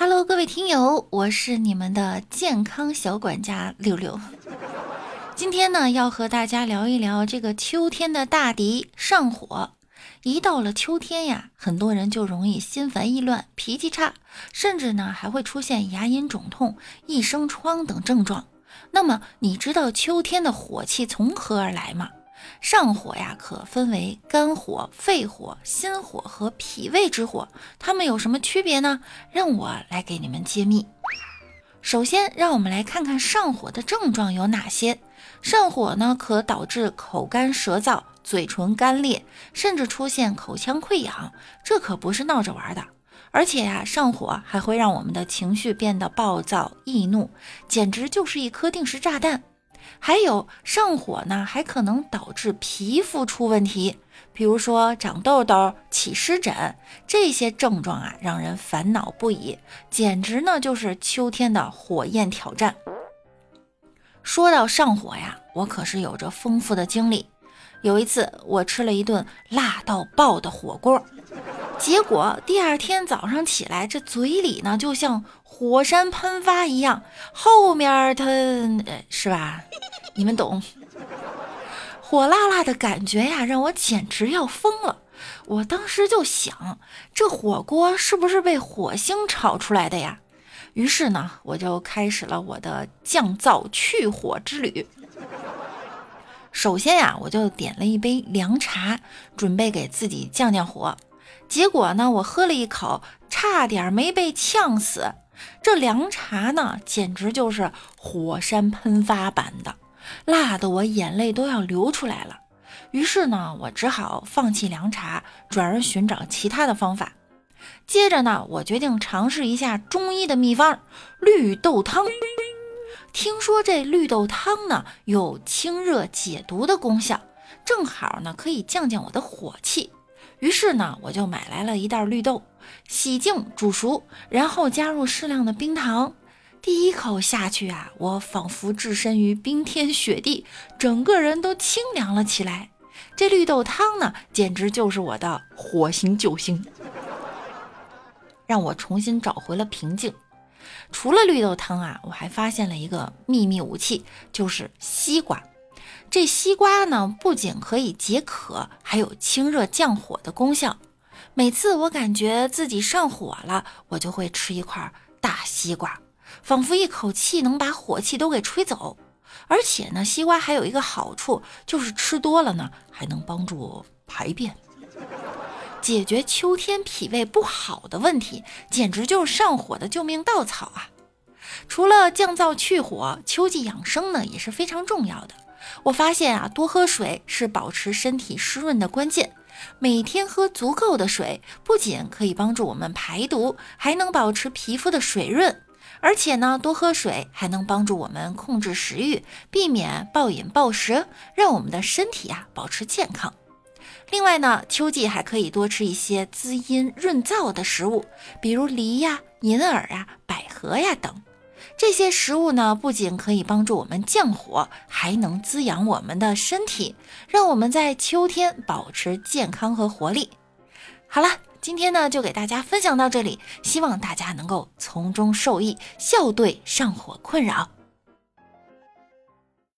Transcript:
Hello，各位听友，我是你们的健康小管家六六。今天呢，要和大家聊一聊这个秋天的大敌——上火。一到了秋天呀，很多人就容易心烦意乱、脾气差，甚至呢还会出现牙龈肿痛、一生疮等症状。那么，你知道秋天的火气从何而来吗？上火呀，可分为肝火、肺火、心火和脾胃之火，它们有什么区别呢？让我来给你们揭秘。首先，让我们来看看上火的症状有哪些。上火呢，可导致口干舌燥、嘴唇干裂，甚至出现口腔溃疡，这可不是闹着玩的。而且呀，上火还会让我们的情绪变得暴躁易怒，简直就是一颗定时炸弹。还有上火呢，还可能导致皮肤出问题，比如说长痘痘、起湿疹这些症状啊，让人烦恼不已，简直呢就是秋天的火焰挑战。说到上火呀，我可是有着丰富的经历。有一次，我吃了一顿辣到爆的火锅，结果第二天早上起来，这嘴里呢就像火山喷发一样，后面它是吧？你们懂，火辣辣的感觉呀，让我简直要疯了。我当时就想，这火锅是不是被火星炒出来的呀？于是呢，我就开始了我的降噪去火之旅。首先呀，我就点了一杯凉茶，准备给自己降降火。结果呢，我喝了一口，差点没被呛死。这凉茶呢，简直就是火山喷发版的。辣得我眼泪都要流出来了，于是呢，我只好放弃凉茶，转而寻找其他的方法。接着呢，我决定尝试一下中医的秘方——绿豆汤。听说这绿豆汤呢有清热解毒的功效，正好呢可以降降我的火气。于是呢，我就买来了一袋绿豆，洗净煮熟，然后加入适量的冰糖。第一口下去啊，我仿佛置身于冰天雪地，整个人都清凉了起来。这绿豆汤呢，简直就是我的火星救星，让我重新找回了平静。除了绿豆汤啊，我还发现了一个秘密武器，就是西瓜。这西瓜呢，不仅可以解渴，还有清热降火的功效。每次我感觉自己上火了，我就会吃一块大西瓜。仿佛一口气能把火气都给吹走，而且呢，西瓜还有一个好处，就是吃多了呢，还能帮助排便，解决秋天脾胃不好的问题，简直就是上火的救命稻草啊！除了降燥去火，秋季养生呢也是非常重要的。我发现啊，多喝水是保持身体湿润的关键。每天喝足够的水，不仅可以帮助我们排毒，还能保持皮肤的水润。而且呢，多喝水还能帮助我们控制食欲，避免暴饮暴食，让我们的身体啊保持健康。另外呢，秋季还可以多吃一些滋阴润燥的食物，比如梨呀、银耳啊、百合呀等。这些食物呢，不仅可以帮助我们降火，还能滋养我们的身体，让我们在秋天保持健康和活力。好了。今天呢，就给大家分享到这里，希望大家能够从中受益，笑对上火困扰。